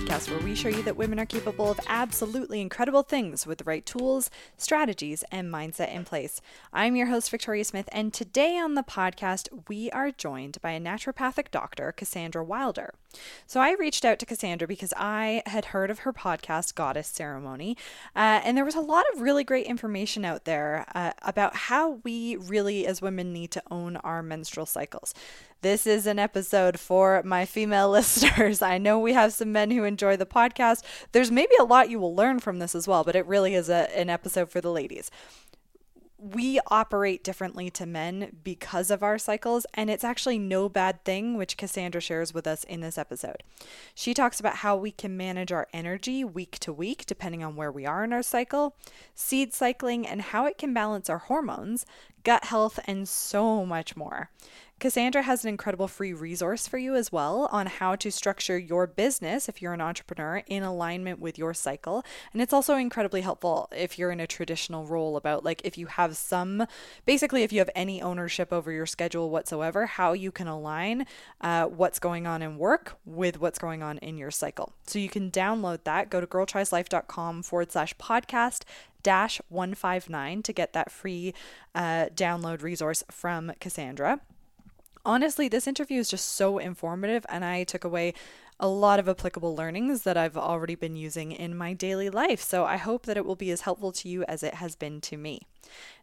podcast, where we show you that women are capable of absolutely incredible things with the right tools, strategies, and mindset in place. I'm your host, Victoria Smith, and today on the podcast, we are joined by a naturopathic doctor, Cassandra Wilder. So I reached out to Cassandra because I had heard of her podcast, Goddess Ceremony, uh, and there was a lot of really great information out there uh, about how we really, as women, need to own our menstrual cycles. This is an episode for my female listeners. I know we have some men who enjoy the podcast. There's maybe a lot you will learn from this as well, but it really is a, an episode for the ladies we operate differently to men because of our cycles, and it's actually no bad thing, which Cassandra shares with us in this episode. She talks about how we can manage our energy week to week, depending on where we are in our cycle, seed cycling, and how it can balance our hormones, gut health, and so much more. Cassandra has an incredible free resource for you as well on how to structure your business if you're an entrepreneur in alignment with your cycle. And it's also incredibly helpful if you're in a traditional role about like if you have some, basically, if you have any ownership over your schedule whatsoever, how you can align uh, what's going on in work with what's going on in your cycle. So you can download that. Go to girltrieslife.com forward slash podcast dash 159 to get that free uh, download resource from Cassandra honestly, this interview is just so informative, and I took away a lot of applicable learnings that I've already been using in my daily life. So I hope that it will be as helpful to you as it has been to me.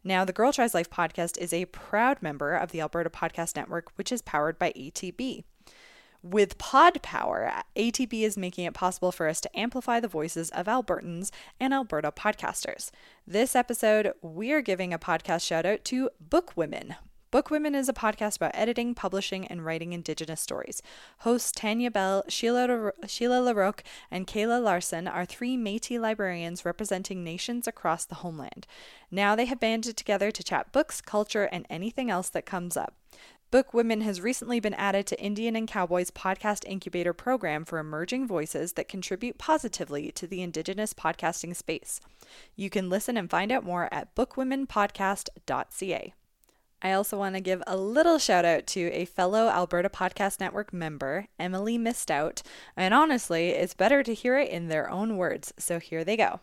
Now, the Girl Tries Life podcast is a proud member of the Alberta Podcast Network, which is powered by ATB. With Pod Power, ATB is making it possible for us to amplify the voices of Albertans and Alberta podcasters. This episode, we're giving a podcast shout out to Book Women, Book Women is a podcast about editing, publishing, and writing Indigenous stories. Hosts Tanya Bell, Sheila, Sheila LaRoque, and Kayla Larson are three Metis librarians representing nations across the homeland. Now they have banded together to chat books, culture, and anything else that comes up. Book Women has recently been added to Indian and Cowboys podcast incubator program for emerging voices that contribute positively to the Indigenous podcasting space. You can listen and find out more at bookwomenpodcast.ca. I also want to give a little shout out to a fellow Alberta Podcast Network member, Emily Missed Out. And honestly, it's better to hear it in their own words. So here they go.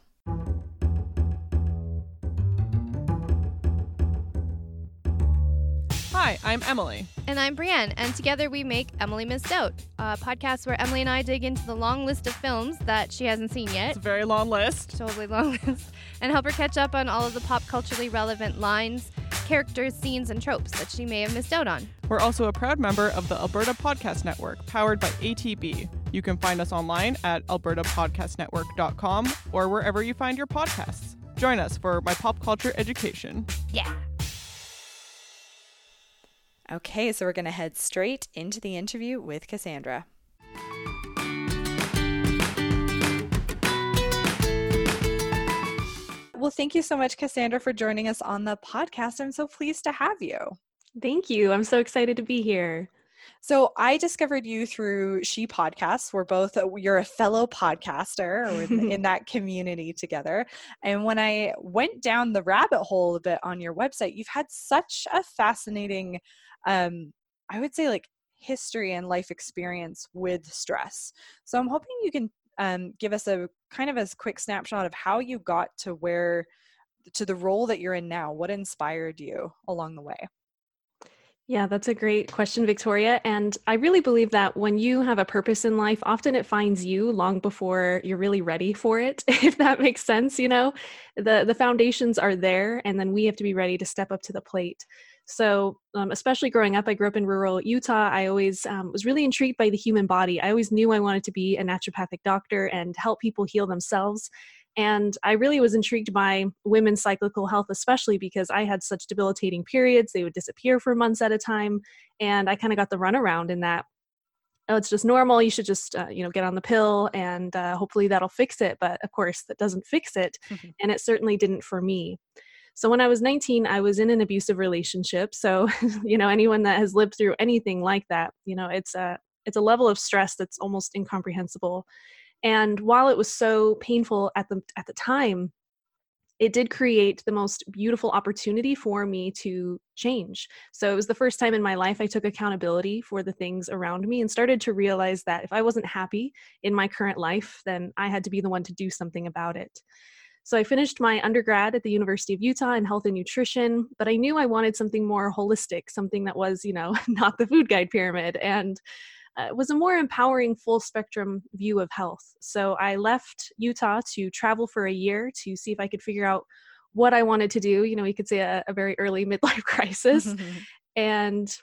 Hi, I'm Emily. And I'm Brienne, and together we make Emily Missed Out, a podcast where Emily and I dig into the long list of films that she hasn't seen yet. It's a very long list. Totally long list. And help her catch up on all of the pop culturally relevant lines, characters, scenes, and tropes that she may have missed out on. We're also a proud member of the Alberta Podcast Network, powered by ATB. You can find us online at albertapodcastnetwork.com or wherever you find your podcasts. Join us for my pop culture education. Yeah. Okay, so we're going to head straight into the interview with Cassandra. Well, thank you so much, Cassandra, for joining us on the podcast. I'm so pleased to have you. Thank you. I'm so excited to be here. So I discovered you through She Podcasts. We're both you're a fellow podcaster in, in, that community together. And when I went down the rabbit hole a bit on your website, you've had such a fascinating um, I would say like history and life experience with stress. So I'm hoping you can um, give us a kind of a quick snapshot of how you got to where to the role that you're in now. What inspired you along the way? Yeah, that's a great question, Victoria. And I really believe that when you have a purpose in life, often it finds you long before you're really ready for it, if that makes sense. You know, the, the foundations are there, and then we have to be ready to step up to the plate. So, um, especially growing up, I grew up in rural Utah. I always um, was really intrigued by the human body. I always knew I wanted to be a naturopathic doctor and help people heal themselves. And I really was intrigued by women's cyclical health, especially because I had such debilitating periods. They would disappear for months at a time. And I kind of got the runaround in that oh it's just normal you should just uh, you know get on the pill and uh, hopefully that'll fix it but of course that doesn't fix it mm-hmm. and it certainly didn't for me so when I was 19, I was in an abusive relationship. So, you know, anyone that has lived through anything like that, you know, it's a it's a level of stress that's almost incomprehensible. And while it was so painful at the at the time, it did create the most beautiful opportunity for me to change. So it was the first time in my life I took accountability for the things around me and started to realize that if I wasn't happy in my current life, then I had to be the one to do something about it. So I finished my undergrad at the University of Utah in health and nutrition, but I knew I wanted something more holistic, something that was, you know, not the food guide pyramid and uh, was a more empowering full spectrum view of health. So I left Utah to travel for a year to see if I could figure out what I wanted to do. You know, you could say a, a very early midlife crisis. and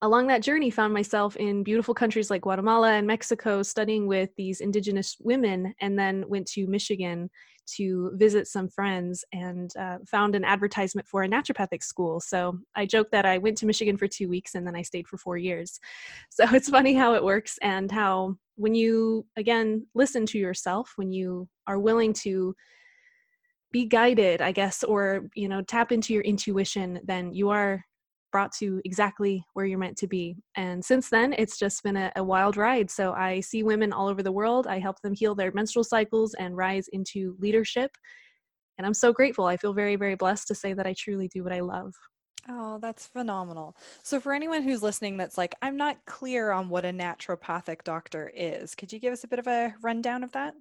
along that journey found myself in beautiful countries like guatemala and mexico studying with these indigenous women and then went to michigan to visit some friends and uh, found an advertisement for a naturopathic school. So I joke that I went to Michigan for two weeks and then I stayed for four years. So it's funny how it works and how when you, again, listen to yourself, when you are willing to be guided, I guess, or, you know, tap into your intuition, then you are brought to exactly where you're meant to be. And since then, it's just been a, a, wild ride. So I see women all over the world. I help them heal their menstrual cycles and rise into leadership. And I'm so grateful. I feel very, very blessed to say that I truly do what I love. Oh, that's phenomenal. So, for anyone who's listening that's like, I'm not clear on what a naturopathic doctor is, could you give us a bit of a rundown of that?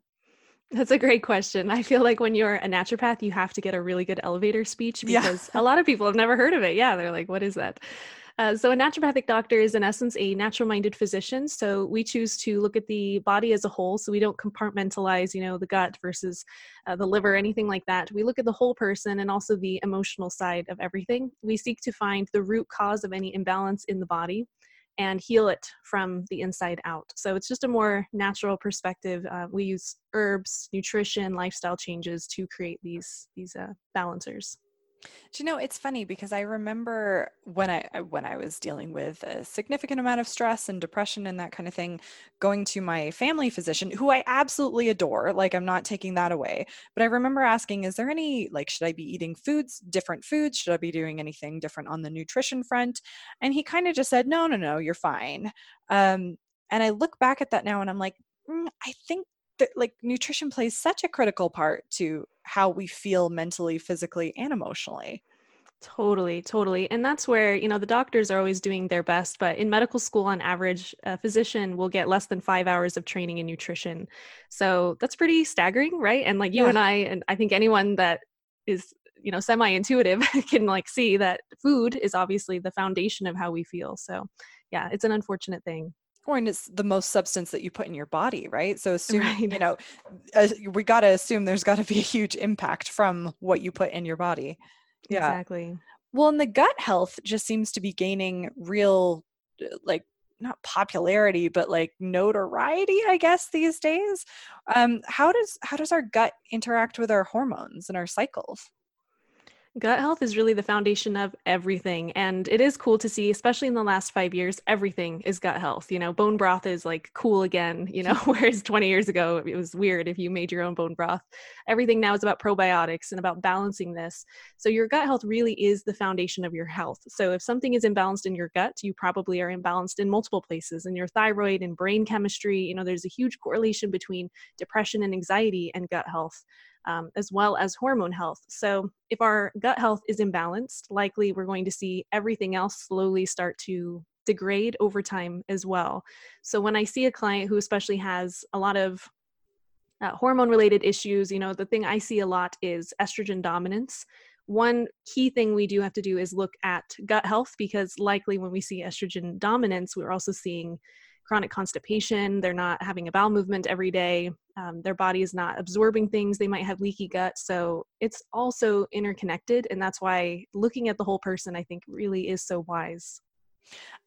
That's a great question. I feel like when you're a naturopath, you have to get a really good elevator speech because yeah. a lot of people have never heard of it. Yeah, they're like, what is that? Uh, so, a naturopathic doctor is, in essence, a natural minded physician. So, we choose to look at the body as a whole. So, we don't compartmentalize, you know, the gut versus uh, the liver, anything like that. We look at the whole person and also the emotional side of everything. We seek to find the root cause of any imbalance in the body and heal it from the inside out. So it's just a more natural perspective. Uh, we use herbs, nutrition, lifestyle changes to create these these uh, balancers. Do you know it's funny because I remember when I when I was dealing with a significant amount of stress and depression and that kind of thing, going to my family physician, who I absolutely adore. Like I'm not taking that away, but I remember asking, "Is there any like should I be eating foods, different foods? Should I be doing anything different on the nutrition front?" And he kind of just said, "No, no, no, you're fine." Um, and I look back at that now and I'm like, mm, I think that like nutrition plays such a critical part to how we feel mentally, physically, and emotionally. Totally, totally. And that's where, you know, the doctors are always doing their best, but in medical school, on average, a physician will get less than five hours of training in nutrition. So that's pretty staggering, right? And like you yeah. and I, and I think anyone that is, you know, semi intuitive can like see that food is obviously the foundation of how we feel. So yeah, it's an unfortunate thing or and it's the most substance that you put in your body right? So assume right. you know uh, we got to assume there's got to be a huge impact from what you put in your body. Yeah. Exactly. Well and the gut health just seems to be gaining real uh, like not popularity but like notoriety i guess these days. Um how does how does our gut interact with our hormones and our cycles Gut health is really the foundation of everything. And it is cool to see, especially in the last five years, everything is gut health. You know, bone broth is like cool again, you know, whereas 20 years ago, it was weird if you made your own bone broth. Everything now is about probiotics and about balancing this. So, your gut health really is the foundation of your health. So, if something is imbalanced in your gut, you probably are imbalanced in multiple places in your thyroid and brain chemistry. You know, there's a huge correlation between depression and anxiety and gut health um, as well as hormone health. So, if our gut health is imbalanced, likely we're going to see everything else slowly start to degrade over time as well. So, when I see a client who especially has a lot of uh, hormone related issues, you know, the thing I see a lot is estrogen dominance. One key thing we do have to do is look at gut health because likely when we see estrogen dominance, we're also seeing chronic constipation, they're not having a bowel movement every day, um, their body is not absorbing things, they might have leaky gut. So it's also interconnected. And that's why looking at the whole person, I think, really is so wise.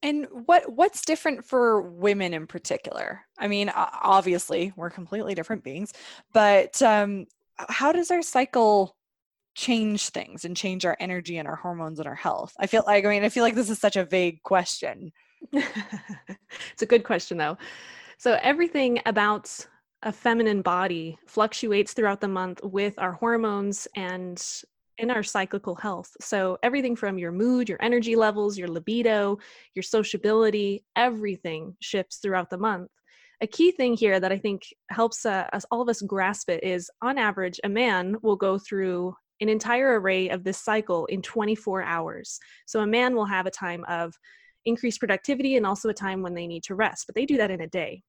And what what's different for women in particular? I mean, obviously we're completely different beings, but um, how does our cycle change things and change our energy and our hormones and our health? I feel like I mean I feel like this is such a vague question. it's a good question, though. So, everything about a feminine body fluctuates throughout the month with our hormones and in our cyclical health. So, everything from your mood, your energy levels, your libido, your sociability, everything shifts throughout the month. a key thing here that I think helps uh, us all of us grasp it is on average, a man will go through an entire array of this cycle in 24 hours. So a man will have a time of increased productivity and also a time when they need to rest, but they do that in a day.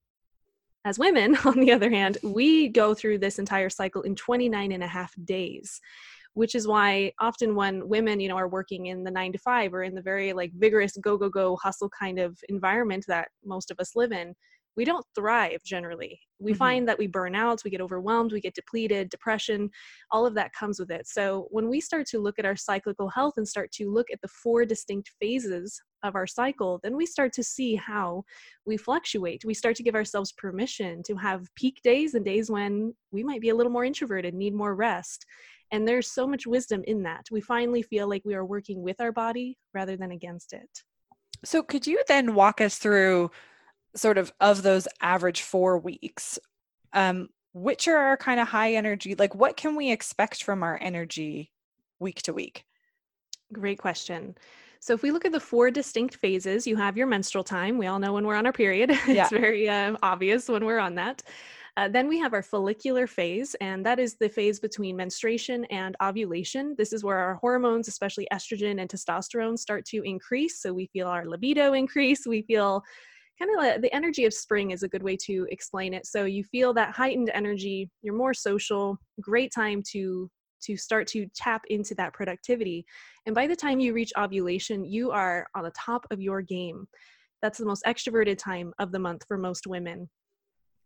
As women, on the other hand, we go through this entire cycle in 29 and a half days which is why often when women you know are working in the 9 to 5 or in the very like vigorous go go go hustle kind of environment that most of us live in we don't thrive generally. We mm-hmm. find that we burn out, we get overwhelmed, we get depleted, depression, all of that comes with it. So, when we start to look at our cyclical health and start to look at the four distinct phases of our cycle, then we start to see how we fluctuate. We start to give ourselves permission to have peak days and days when we might be a little more introverted, need more rest. And there's so much wisdom in that. We finally feel like we are working with our body rather than against it. So, could you then walk us through sort of of those average four weeks um which are our kind of high energy like what can we expect from our energy week to week great question so if we look at the four distinct phases you have your menstrual time we all know when we're on our period yeah. it's very uh, obvious when we're on that uh, then we have our follicular phase, and that is the phase between menstruation and ovulation. This is where our hormones, especially estrogen and testosterone, start to increase. So we feel our libido increase. We feel kind of like the energy of spring is a good way to explain it. So you feel that heightened energy, you're more social, great time to to start to tap into that productivity. And by the time you reach ovulation, you are on the top of your game. That's the most extroverted time of the month for most women.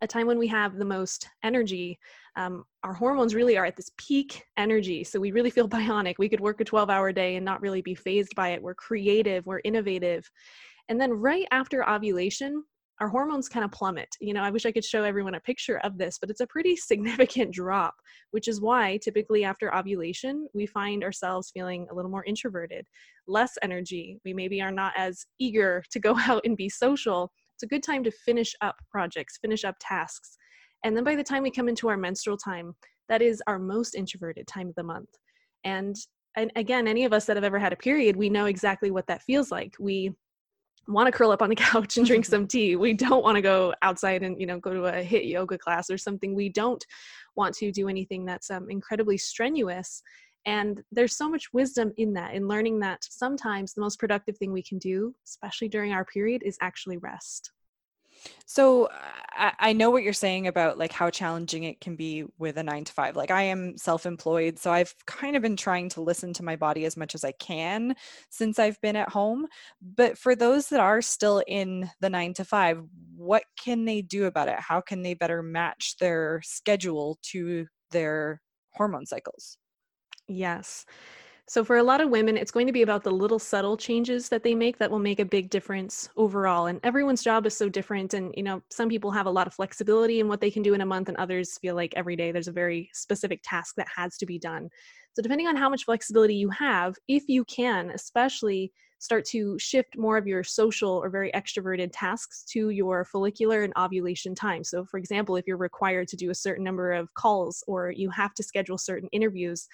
A time when we have the most energy. Um, our hormones really are at this peak energy. So we really feel bionic. We could work a 12 hour day and not really be fazed by it. We're creative, we're innovative. And then right after ovulation, our hormones kind of plummet. You know, I wish I could show everyone a picture of this, but it's a pretty significant drop, which is why typically after ovulation, we find ourselves feeling a little more introverted, less energy. We maybe are not as eager to go out and be social. It's a good time to finish up projects, finish up tasks. And then by the time we come into our menstrual time, that is our most introverted time of the month. And and again, any of us that have ever had a period, we know exactly what that feels like. We want to curl up on the couch and drink some tea. We don't want to go outside and you know go to a HIIT yoga class or something. We don't want to do anything that's um, incredibly strenuous. And there's so much wisdom in that, in learning that sometimes the most productive thing we can do, especially during our period, is actually rest. So I, I know what you're saying about like how challenging it can be with a nine to five. Like I am self-employed, so I've kind of been trying to listen to my body as much as I can since I've been at home. But for those that are still in the nine to five, what can they do about it? How can they better match their schedule to their hormone cycles? Yes. So, for a lot of women, it's going to be about the little subtle changes that they make that will make a big difference overall. And everyone's job is so different. And, you know, some people have a lot of flexibility in what they can do in a month, and others feel like every day there's a very specific task that has to be done. So, depending on how much flexibility you have, if you can, especially start to shift more of your social or very extroverted tasks to your follicular and ovulation time. So, for example, if you're required to do a certain number of calls or you have to schedule certain interviews,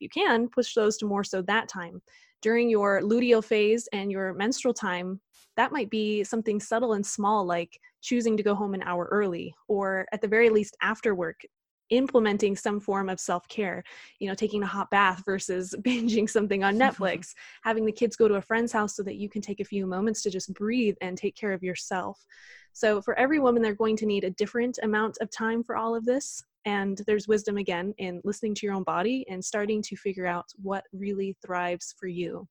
you can, push those to more so that time. During your luteal phase and your menstrual time, that might be something subtle and small like choosing to go home an hour early, or at the very least after work, implementing some form of self-care you know taking a hot bath versus binging something on netflix having the kids go to a friend's house so that you can take a few moments to just breathe and take care of yourself so for every woman they're going to need a different amount of time for all of this and there's wisdom again in listening to your own body and starting to figure out what really thrives for you.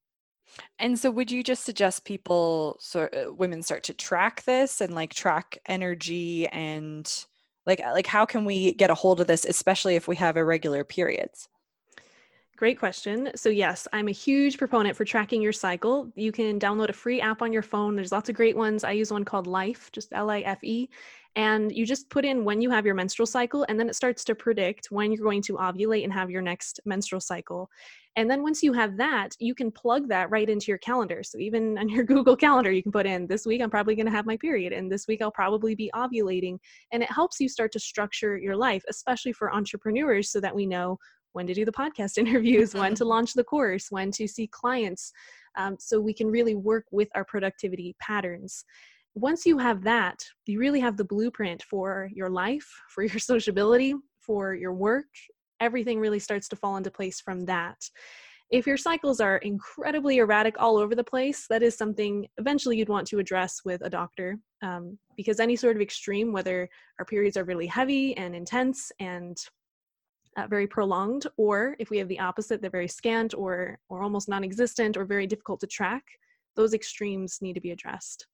And so would you just suggest people sort uh, women start to track this and like track energy and like like how can we get a hold of this especially if we have irregular periods? Great question. So, yes, I'm a huge proponent for tracking your cycle. You can download a free app on your phone. There's lots of great ones. I use one called Life, just L I F E. And you just put in when you have your menstrual cycle, and then it starts to predict when you're going to ovulate and have your next menstrual cycle. And then once you have that, you can plug that right into your calendar. So, even on your Google Calendar, you can put in this week, I'm probably going to have my period, and this week, I'll probably be ovulating. And it helps you start to structure your life, especially for entrepreneurs, so that we know when to do the podcast interviews, when to launch the course, when to see clients. Um, so we can really work with our productivity patterns. Once you have that, you really have the blueprint for your life, for your sociability, for your work. Everything really starts to fall into place from that. If your cycles are incredibly erratic all over the place, that is something eventually you'd want to address with a doctor um, because any sort of extreme, whether our periods are really heavy and intense and uh, very prolonged, or if we have the opposite, they're very scant or or almost non-existent or very difficult to track, those extremes need to be addressed.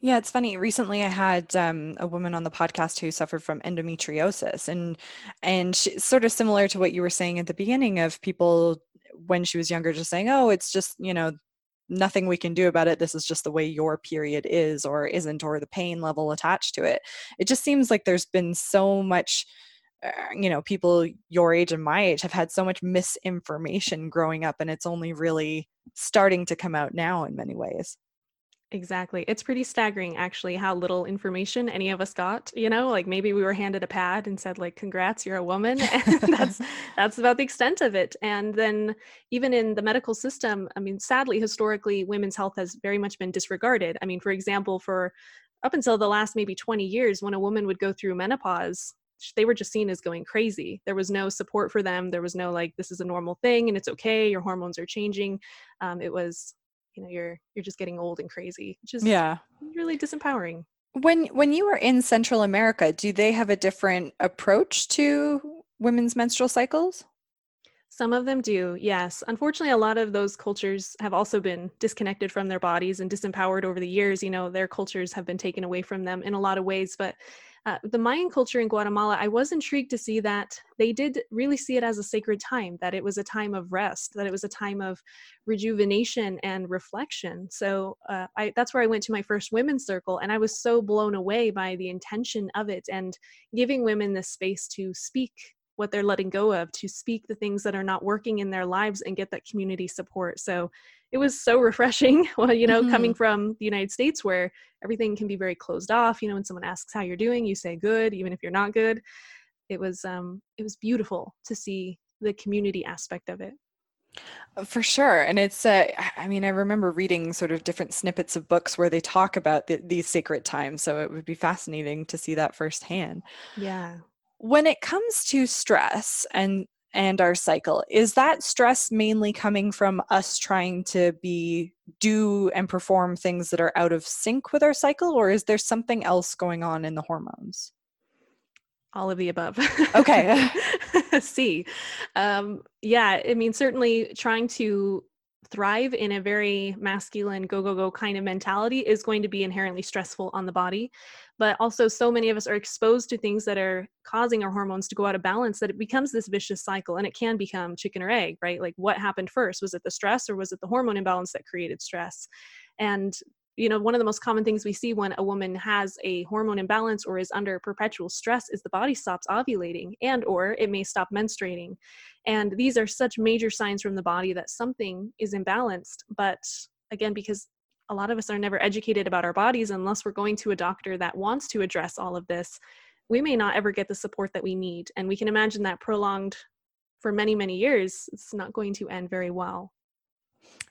Yeah, it's funny. Recently, I had um, a woman on the podcast who suffered from endometriosis, and and she, sort of similar to what you were saying at the beginning of people when she was younger, just saying, "Oh, it's just you know nothing we can do about it. This is just the way your period is or isn't, or the pain level attached to it." It just seems like there's been so much. Uh, you know, people your age and my age have had so much misinformation growing up, and it's only really starting to come out now in many ways. Exactly. It's pretty staggering actually how little information any of us got, you know, like maybe we were handed a pad and said like congrats, you're a woman and that's that's about the extent of it. And then even in the medical system, I mean sadly historically women's health has very much been disregarded. I mean for example for up until the last maybe 20 years when a woman would go through menopause, they were just seen as going crazy. There was no support for them. There was no like this is a normal thing and it's okay, your hormones are changing. Um, it was you know you're you're just getting old and crazy which is yeah. really disempowering. When when you were in central america do they have a different approach to women's menstrual cycles? Some of them do yes. Unfortunately a lot of those cultures have also been disconnected from their bodies and disempowered over the years. You know their cultures have been taken away from them in a lot of ways but uh, the Mayan culture in Guatemala, I was intrigued to see that they did really see it as a sacred time, that it was a time of rest, that it was a time of rejuvenation and reflection. So uh, I, that's where I went to my first women's circle, and I was so blown away by the intention of it and giving women the space to speak what they're letting go of, to speak the things that are not working in their lives and get that community support. So it was so refreshing well you know mm-hmm. coming from the united states where everything can be very closed off you know when someone asks how you're doing you say good even if you're not good. It was um it was beautiful to see the community aspect of it. Uh, for sure and it's uh, i mean i remember reading sort of different snippets of books where they talk about the, these sacred times so it would be fascinating to see that firsthand. Yeah. When it comes to stress and and our cycle. Is that stress mainly coming from us trying to be do and perform things that are out of sync with our cycle or is there something else going on in the hormones? All of the above. Okay. See um, yeah i mean certainly trying to thrive in a very masculine go go go kind of mentality is going to be inherently stressful on the body. But also so many of us are exposed to things that are causing our hormones to go out of balance that it becomes this vicious cycle and it can become chicken or egg right? Like what happened first? Was it the stress or was it the hormone imbalance that created stress? And you know one of the most common things we see when a woman has a hormone imbalance or is under perpetual stress is the body stops ovulating and or it may stop menstruating. And these are such major signs from the body that something is imbalanced but again because a lot of us are never educated about our bodies unless we're going to a doctor that wants to address all of this we may not ever get the support that we need. And we can imagine that prolonged for many many years it's not going to end very well.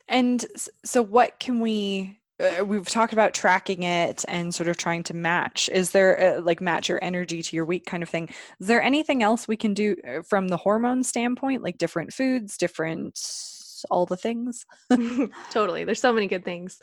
And so what can we we've talked about tracking it and sort of trying to match. Is there uh, like match your energy to your week kind of thing? Is there anything else we can do uh, from the hormone standpoint like different foods different all the things? Totally. There's so many good things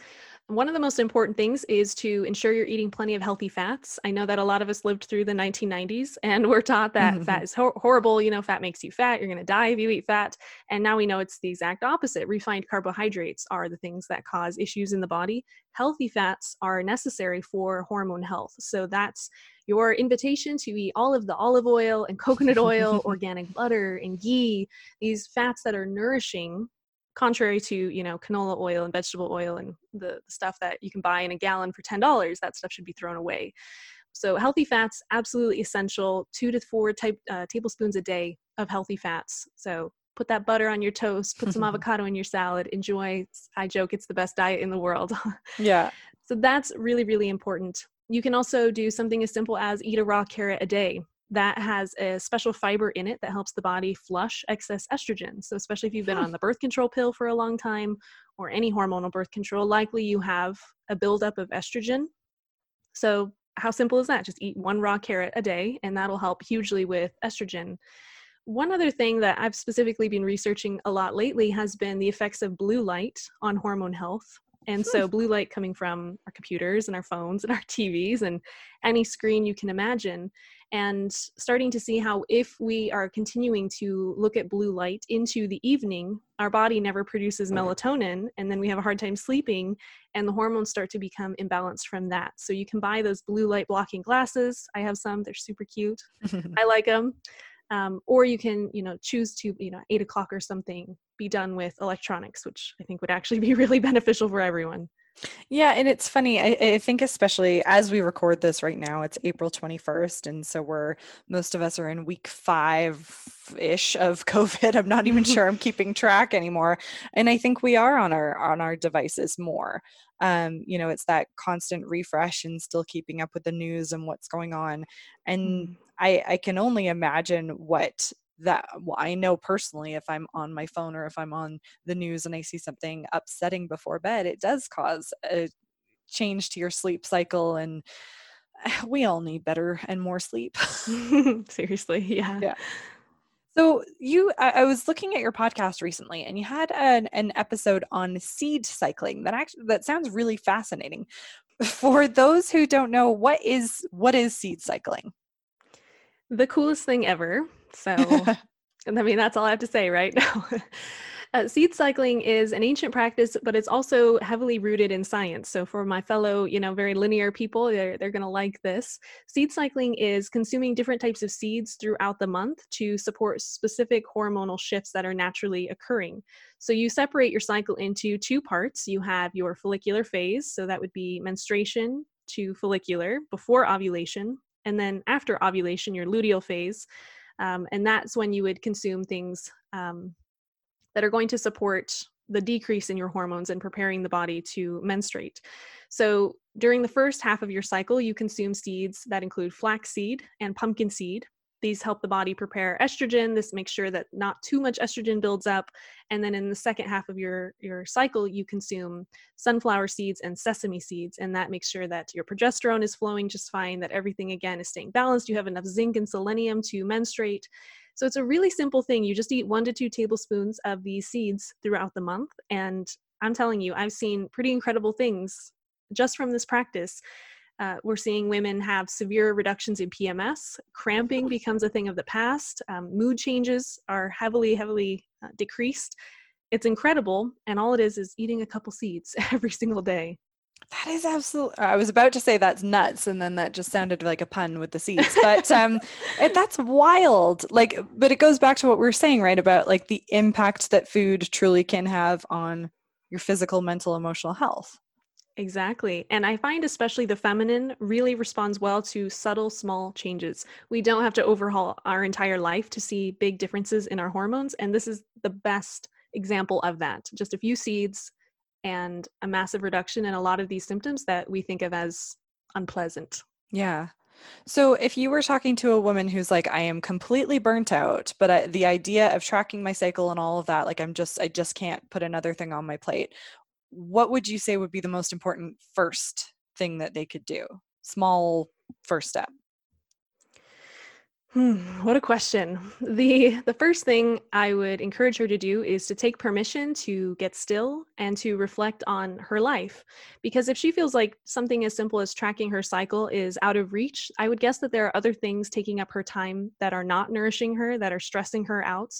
one of the most important things is to ensure you're eating plenty of healthy fats. I know that a lot of us lived through the 1990s and we're taught that mm-hmm. fat is hor- horrible. You know, fat makes you fat. You're going to die if you eat fat. And now we know it's the exact opposite. Refined carbohydrates are the things that cause issues in the body. Healthy fats are necessary for hormone health. So that's your invitation to eat all of the olive oil and coconut oil, organic butter and ghee, these fats that are nourishing contrary to you know canola oil and vegetable oil and the, the stuff that you can buy in a gallon for $10 that stuff should be thrown away. So healthy fats absolutely essential two to four type, uh, tablespoons a day of healthy fats. So put that butter on your toast put some avocado in your salad enjoy i joke it's the best diet in the world. Yeah. So that's really really important. You can also do something as simple as eat a raw carrot a day that has a special fiber in it that helps the body flush excess estrogen. So, especially if you've been on the birth control pill for a long time or any hormonal birth control, likely you have a buildup of estrogen So, how simple is that? Just eat one raw carrot a day, and that'll help hugely with estrogen. One other thing that I've specifically been researching a lot lately has been the effects of blue light on hormone health. And so, blue light coming from our computers and our phones and our TVs and any screen you can imagine. And starting to see how, if we are continuing to look at blue light into the evening, our body never produces melatonin, and then we have a hard time sleeping, and the hormones start to become imbalanced from that. So, you can buy those blue light blocking glasses. I have some, they're super cute. I like them. Um, or you can, you know, choose to, you know, eight o'clock or something, be done with electronics, which I think would actually be really beneficial for everyone. Yeah, and it's funny. I, I, think especially as we record this right now, it's April 21st, and so we're most of us are in week five ish of COVID. I'm not even sure I'm keeping track anymore, and I think we are on our on our devices more. Um, you know, it's that constant refresh and still keeping up with the news and what's going on, and mm. I I can only imagine what that well, I know personally if I'm on my phone or if I'm on the news and I see something upsetting before bed, it does cause a change to your sleep cycle and we all need better and more sleep. Seriously, yeah. Yeah. So you, I, was looking at your podcast recently, and you had an, an episode on seed cycling that actually that sounds really fascinating. For those who don't know, what is what is seed cycling? The coolest thing ever. So, I mean, that's all I have to say, right? now. Uh, seed cycling is an ancient practice, but it's also heavily rooted in science. So, for my fellow, you know, very linear people, they're, they're going to like this. Seed cycling is consuming different types of seeds throughout the month to support specific hormonal shifts that are naturally occurring. So, you separate your cycle into two parts. You have your follicular phase, so that would be menstruation to follicular before ovulation, and then after ovulation, your luteal phase. Um, and that's when you would consume things um, that are going to support the decrease in your hormones and preparing the body to menstruate. So during the first half of your cycle, you consume seeds that include flaxseed and pumpkin seed. These help the body prepare estrogen. This makes sure that not too much estrogen builds up. And then in the second half of your, your cycle, you consume sunflower seeds and sesame seeds. And that makes sure that your progesterone is flowing just fine, that everything again is staying balanced. You have enough zinc and selenium to menstruate. So it's a really simple thing. You just eat one to two tablespoons of these seeds throughout the month. And I'm telling you, I've seen pretty incredible things just from this practice. Uh, we're seeing women have severe reductions in PMS. Cramping becomes a thing of the past. Um, mood changes are heavily, heavily uh, decreased. It's incredible. And all it is is eating a couple seeds every single day. That is absolutely. I was about to say that's nuts, and then that just sounded like a pun with the seeds. But um, it, that's wild. Like, but it goes back to what we were saying, right? About like the impact that food truly can have on your physical, mental, emotional health. Exactly. And I find especially the feminine really responds well to subtle, small changes. We don't have to overhaul our entire life to see big differences in our hormones. And this is the best example of that. Just a few seeds and a massive reduction in a lot of these symptoms that we think of as unpleasant. Yeah. So, if you were talking to a woman who's like, I am completely burnt out, but I, the idea of tracking my cycle and all of that, like, I'm just, I just can't put another thing on my plate what would you say would be the most important first thing that they could do? Small first step. Hmm, what a question. The the first thing I would encourage her to do is to take permission to get still and to reflect on her life. Because if she feels like something as simple as tracking her cycle is out of reach, I would guess that there are other things taking up her time that are not nourishing her, that are stressing her out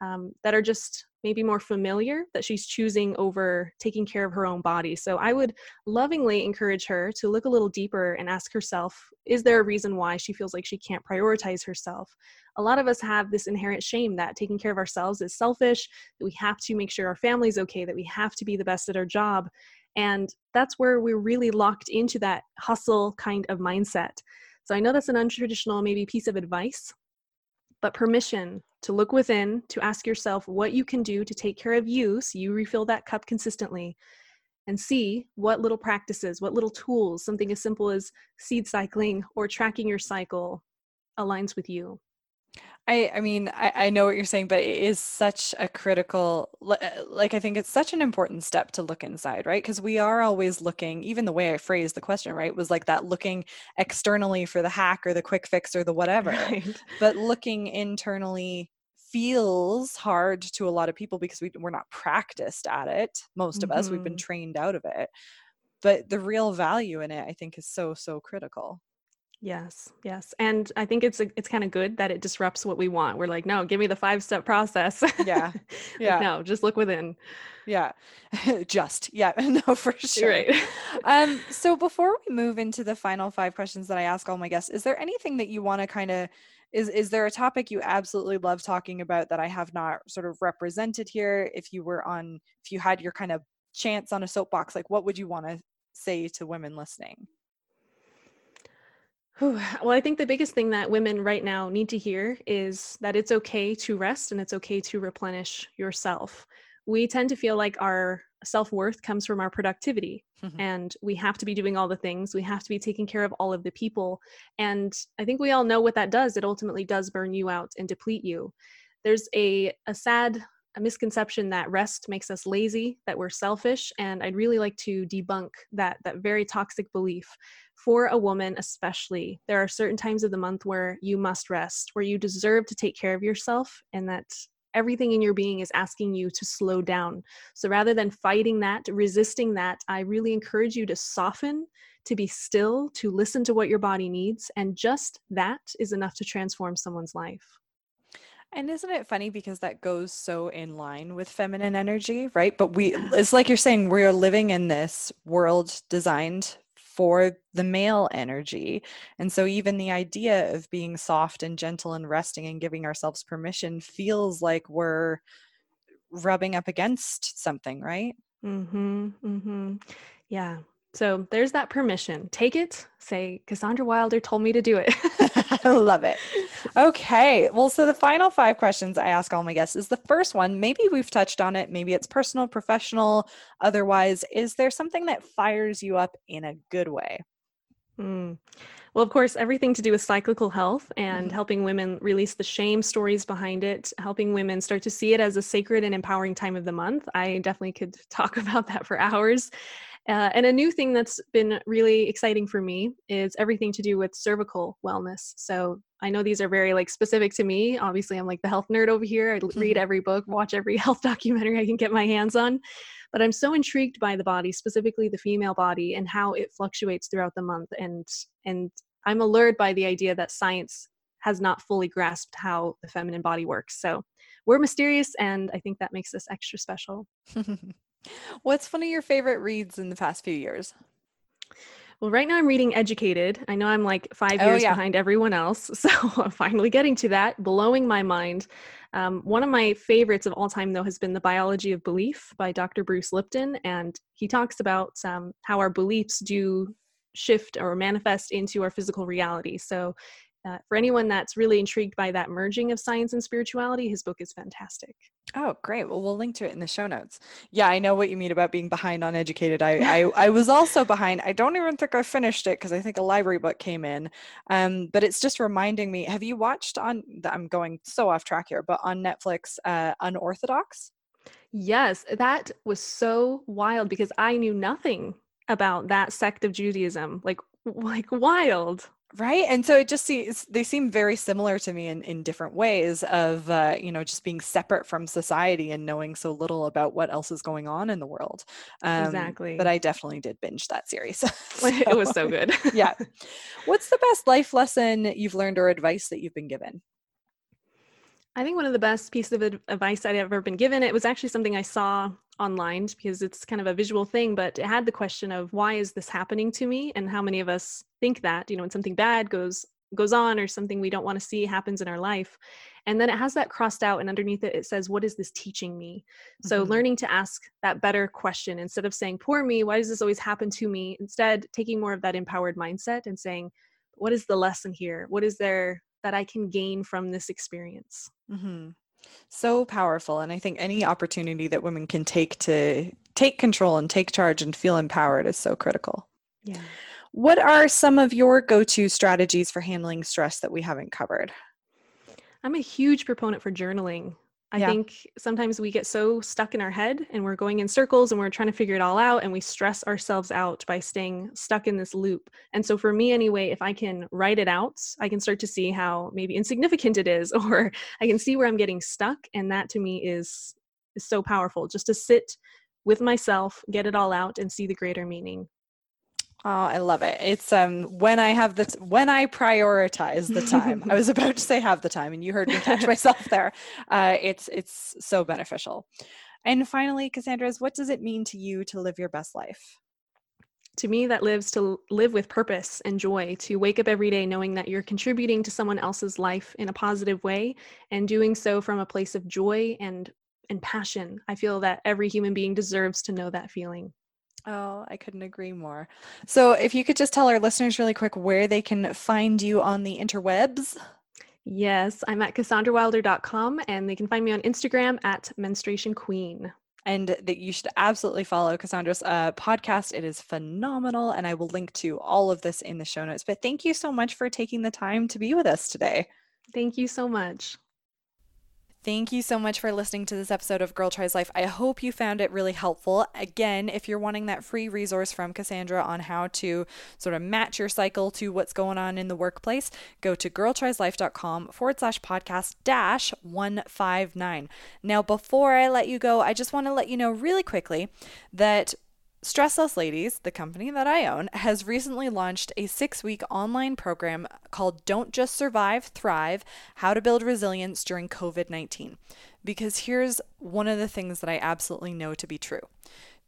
um, that are just maybe more familiar that she's choosing over taking care of her own body. So I would lovingly encourage her to look a little deeper and ask herself is there a reason why she feels like she can't prioritize herself? A lot of us have this inherent shame that taking care of ourselves is selfish, that we have to make sure our family's okay, that we have to be the best at our job. And that's where we're really locked into that hustle kind of mindset. So I know that's an untraditional, maybe piece of advice, but permission to look within, to ask yourself what you can do to take care of you so you refill that cup consistently, and see what little practices, what little tools, something as simple as seed cycling or tracking your cycle aligns with you. I, I mean, I, I know what you're saying, but it is such a critical, uh, like, I think it's such an important step to look inside, right? Because we are always looking, even the way I phrased the question, right, was like that looking externally for the hack or the quick fix or the whatever. Right. But looking internally feels hard to a lot of people because we, we're not practiced at it. Most of mm-hmm. us, we've been mm-hmm. trained out of it. But the real value in it, I think, is so, so critical. Yes, yes. And I think it's a, it's kind of good that it disrupts what we want. We're like, no, give me the five step process. Yeah. Yeah. like, no, just look within. Yeah. just. Yeah. No, for sure. Right. um, so before we move into the final five questions that I ask all my guests, is there anything that you want to kind of is is there a topic you absolutely love talking about that I have not sort of represented here? If you were on if you had your kind of chance on a soapbox, like what would you want to say to women listening? Well, I think the biggest thing that women right now need to hear is that it's okay to rest and it's okay to replenish yourself. We tend to feel like our self worth comes from our productivity, mm-hmm. and we have to be doing all the things. We have to be taking care of all of the people. And I think we all know what that does. It ultimately does burn you out and deplete you. There's a, a sad a misconception that rest makes us lazy, that we're selfish, and I'd really like to debunk that that very toxic belief. For a woman especially, there are certain times of the month where you must rest, where you deserve to take care of yourself and that everything in your being is asking you to slow down. So rather than fighting that, resisting that, I really encourage you to soften, to be still, to listen to what your body needs, and just that is enough to transform someone's life. And isn't it funny because that goes so in line with feminine energy, right? But we, it's like you're saying, we are living in this world designed for the male energy. And so even the idea of being soft and gentle and resting and giving ourselves permission feels like we're rubbing up against something, right? Mhm. Mhm. Yeah. So there's that permission. Take it. Say, Cassandra Wilder told me to do it. I love it. Okay. Well, so the final five questions I ask all my guests is the first one. Maybe we've touched on it. Maybe it's personal, professional, otherwise. Is there something that fires you up in a good way? Mm. Well, of course, everything to do with cyclical health and mm-hmm. helping women release the shame stories behind it, helping women start to see it as a sacred and empowering time of the month. I definitely could talk about that for hours. Uh, and a new thing that's been really exciting for me is everything to do with cervical wellness. So I know these are very like specific to me. Obviously, I'm like the health nerd over here. I read every book, watch every health documentary I can get my hands on. But I'm so intrigued by the body, specifically the female body, and how it fluctuates throughout the month. And and I'm allured by the idea that science has not fully grasped how the feminine body works. So we're mysterious, and I think that makes us extra special. What's one of your favorite reads in the past few years? Well, right now I'm reading Educated. I know I'm like five years yeah. behind everyone else. So I'm finally getting to that, blowing my mind. Um, one of my favorites of all time, though, has been The Biology of Belief by Dr. Bruce Lipton. And he talks about um, how our beliefs do shift or manifest into our physical reality. So uh, for anyone that's really intrigued by that merging of science and spirituality, his book is fantastic. Oh, great. Well, we'll link to it in the show notes. Yeah, I know what you mean about being behind on educated. I I, I was also behind. I don't even think I finished it because I think a library book came in. Um, but it's just reminding me. Have you watched on? I'm going so off track here, but on Netflix, uh, Unorthodox. Yes, that was so wild because I knew nothing about that sect of Judaism. Like like wild right and so it just seems they seem very similar to me in, in different ways of uh, you know just being separate from society and knowing so little about what else is going on in the world um, exactly. But i definitely did binge that series so, it was so good. yeah. What's the best life lesson you've learned or advice that you've been given I think one of the best pieces of advice I'd ever been given, it was actually something I saw online because it's kind of a visual thing, but it had the question of why is this happening to me? And how many of us think that, you know, when something bad goes goes on or something we don't want to see happens in our life. And then it has that crossed out and underneath it it says, What is this teaching me? Mm-hmm. So learning to ask that better question instead of saying, Poor me, why does this always happen to me? Instead, taking more of that empowered mindset and saying, What is the lesson here? What is there that I can gain from this experience. Mm-hmm. So powerful. And I think any opportunity that women can take to take control and take charge and feel empowered is so critical. Yeah. What are some of your go to strategies for handling stress that we haven't covered? I'm a huge proponent for journaling. I Yeah. think sometimes we get so stuck in our head and we're going in circles and we're trying to figure it all out and we stress ourselves out by staying stuck in this loop. And so for me anyway, if I can write it out, I can start to see how maybe insignificant it is or I can see where I'm getting stuck and that to me is is so powerful just to sit with myself, get it all out and see the greater meaning. Oh, I love it. It's um when I have the t- when I prioritize the time. I was about to say have the time, and you heard me catch myself there. Uh, it's it's so beneficial. And finally, Cassandra's, what does it mean to you to live your best life? to me that lives to live with purpose and joy to wake up every day knowing that you're contributing to someone else's life in a positive way and doing so from a place of joy and and passion i feel that every human being deserves to know that feeling Oh, I couldn't agree more. So, if you could just tell our listeners really quick where they can find you on the interwebs. yes i'm at cassandrawilder.com and they can find me on instagram at menstruation queen and that you should absolutely follow Cassandra's uh, podcast. It is phenomenal, and I will link to all of this in the show notes. But thank you so much for taking the time to be with us today. thank you so much Thank you so much for listening to this episode of Girl Tries Life. I hope you found it really helpful. Again, if you're wanting that free resource from Cassandra on how to sort of match your cycle to what's going on in the workplace, go to girltrieslife.com forward slash podcast dash 159. Now, before I let you go, I just want to let you know really quickly that Stressless Ladies, the company that I own, has recently launched a six week online program called Don't Just Survive, Thrive How to Build Resilience During COVID 19. Because here's one of the things that I absolutely know to be true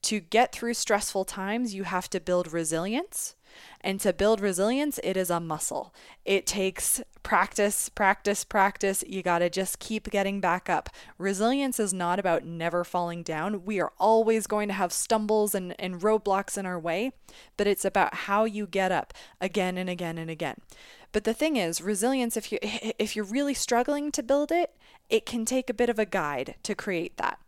to get through stressful times, you have to build resilience. And to build resilience, it is a muscle. It takes practice, practice, practice. You got to just keep getting back up. Resilience is not about never falling down. We are always going to have stumbles and, and roadblocks in our way, but it's about how you get up again and again and again. But the thing is, resilience if you if you're really struggling to build it, it can take a bit of a guide to create that.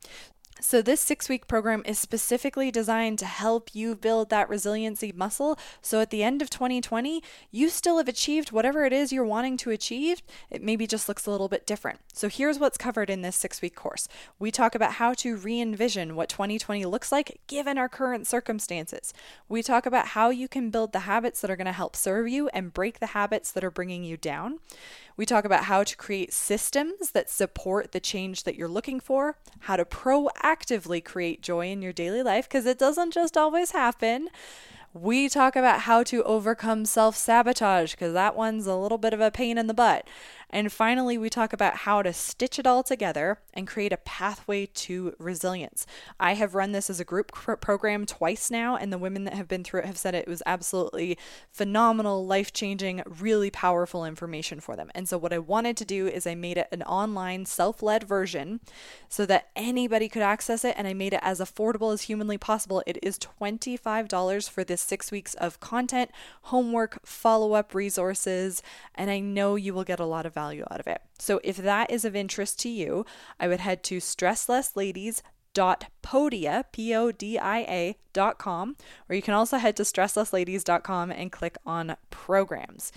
So, this six week program is specifically designed to help you build that resiliency muscle. So, at the end of 2020, you still have achieved whatever it is you're wanting to achieve. It maybe just looks a little bit different. So, here's what's covered in this six week course we talk about how to re envision what 2020 looks like given our current circumstances. We talk about how you can build the habits that are going to help serve you and break the habits that are bringing you down. We talk about how to create systems that support the change that you're looking for, how to proactively create joy in your daily life, because it doesn't just always happen. We talk about how to overcome self sabotage, because that one's a little bit of a pain in the butt. And finally, we talk about how to stitch it all together and create a pathway to resilience. I have run this as a group pr- program twice now, and the women that have been through it have said it was absolutely phenomenal, life changing, really powerful information for them. And so, what I wanted to do is I made it an online, self led version so that anybody could access it, and I made it as affordable as humanly possible. It is $25 for this six weeks of content, homework, follow up resources, and I know you will get a lot of value out of it. So if that is of interest to you, I would head to stresslessladies.podia, P-O-D-I-A dot com, or you can also head to stresslessladies.com and click on programs.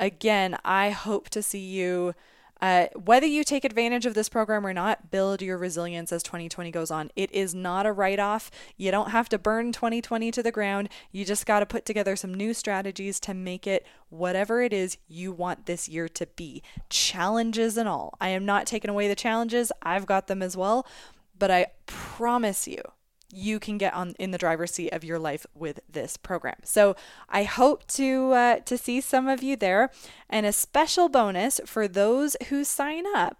Again, I hope to see you uh, whether you take advantage of this program or not, build your resilience as 2020 goes on. It is not a write off. You don't have to burn 2020 to the ground. You just got to put together some new strategies to make it whatever it is you want this year to be. Challenges and all. I am not taking away the challenges, I've got them as well. But I promise you, you can get on in the driver's seat of your life with this program. So I hope to uh, to see some of you there, and a special bonus for those who sign up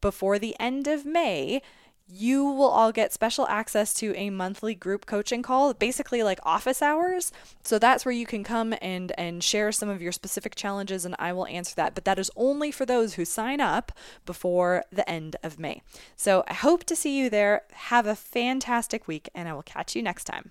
before the end of May. You will all get special access to a monthly group coaching call, basically like office hours. So that's where you can come and and share some of your specific challenges and I will answer that. But that is only for those who sign up before the end of May. So I hope to see you there. Have a fantastic week and I will catch you next time.